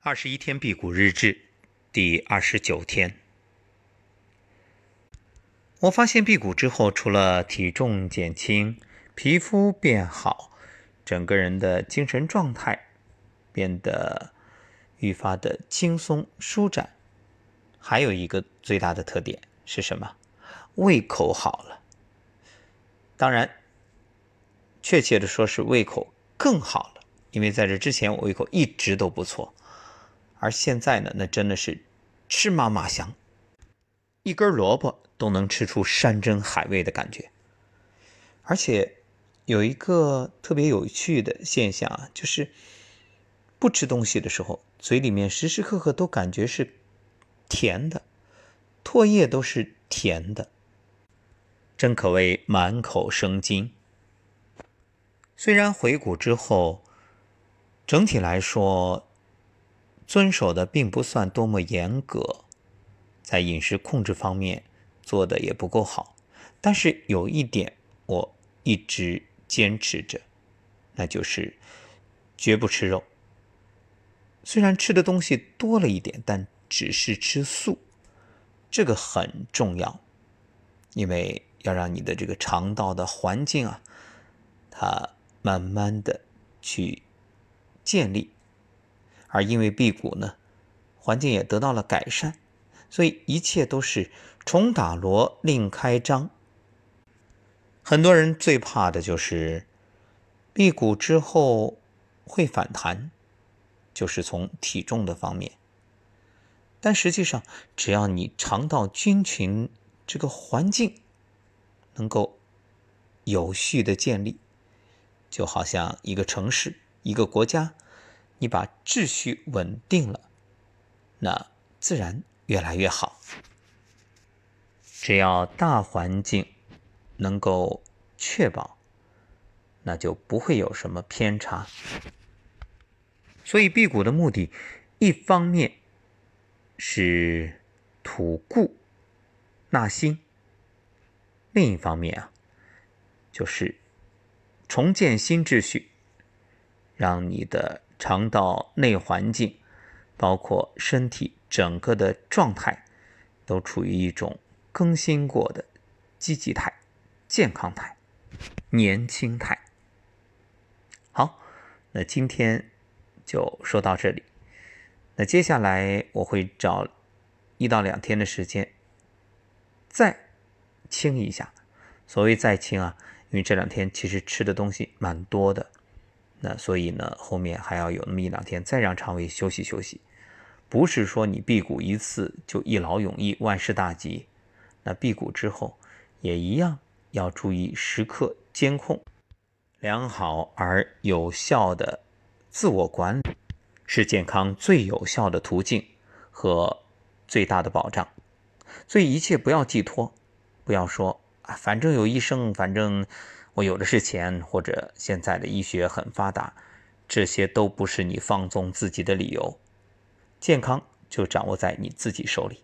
二十一天辟谷日志第二十九天，我发现辟谷之后，除了体重减轻、皮肤变好，整个人的精神状态变得愈发的轻松舒展，还有一个最大的特点是什么？胃口好了。当然，确切的说是胃口更好了，因为在这之前我胃口一直都不错。而现在呢，那真的是吃嘛嘛香，一根萝卜都能吃出山珍海味的感觉。而且有一个特别有趣的现象啊，就是不吃东西的时候，嘴里面时时刻刻都感觉是甜的，唾液都是甜的，真可谓满口生津。虽然回谷之后，整体来说。遵守的并不算多么严格，在饮食控制方面做的也不够好，但是有一点我一直坚持着，那就是绝不吃肉。虽然吃的东西多了一点，但只是吃素，这个很重要，因为要让你的这个肠道的环境啊，它慢慢的去建立。而因为辟谷呢，环境也得到了改善，所以一切都是重打锣另开张。很多人最怕的就是辟谷之后会反弹，就是从体重的方面。但实际上，只要你肠道菌群这个环境能够有序的建立，就好像一个城市、一个国家。你把秩序稳定了，那自然越来越好。只要大环境能够确保，那就不会有什么偏差。所以辟谷的目的，一方面是吐故纳新，另一方面啊，就是重建新秩序，让你的。肠道内环境，包括身体整个的状态，都处于一种更新过的积极态、健康态、年轻态。好，那今天就说到这里。那接下来我会找一到两天的时间，再清一下。所谓再清啊，因为这两天其实吃的东西蛮多的。那所以呢，后面还要有那么一两天，再让肠胃休息休息。不是说你辟谷一次就一劳永逸、万事大吉。那辟谷之后，也一样要注意时刻监控，良好而有效的自我管理，是健康最有效的途径和最大的保障。所以一切不要寄托，不要说啊，反正有医生，反正。我有的是钱，或者现在的医学很发达，这些都不是你放纵自己的理由。健康就掌握在你自己手里。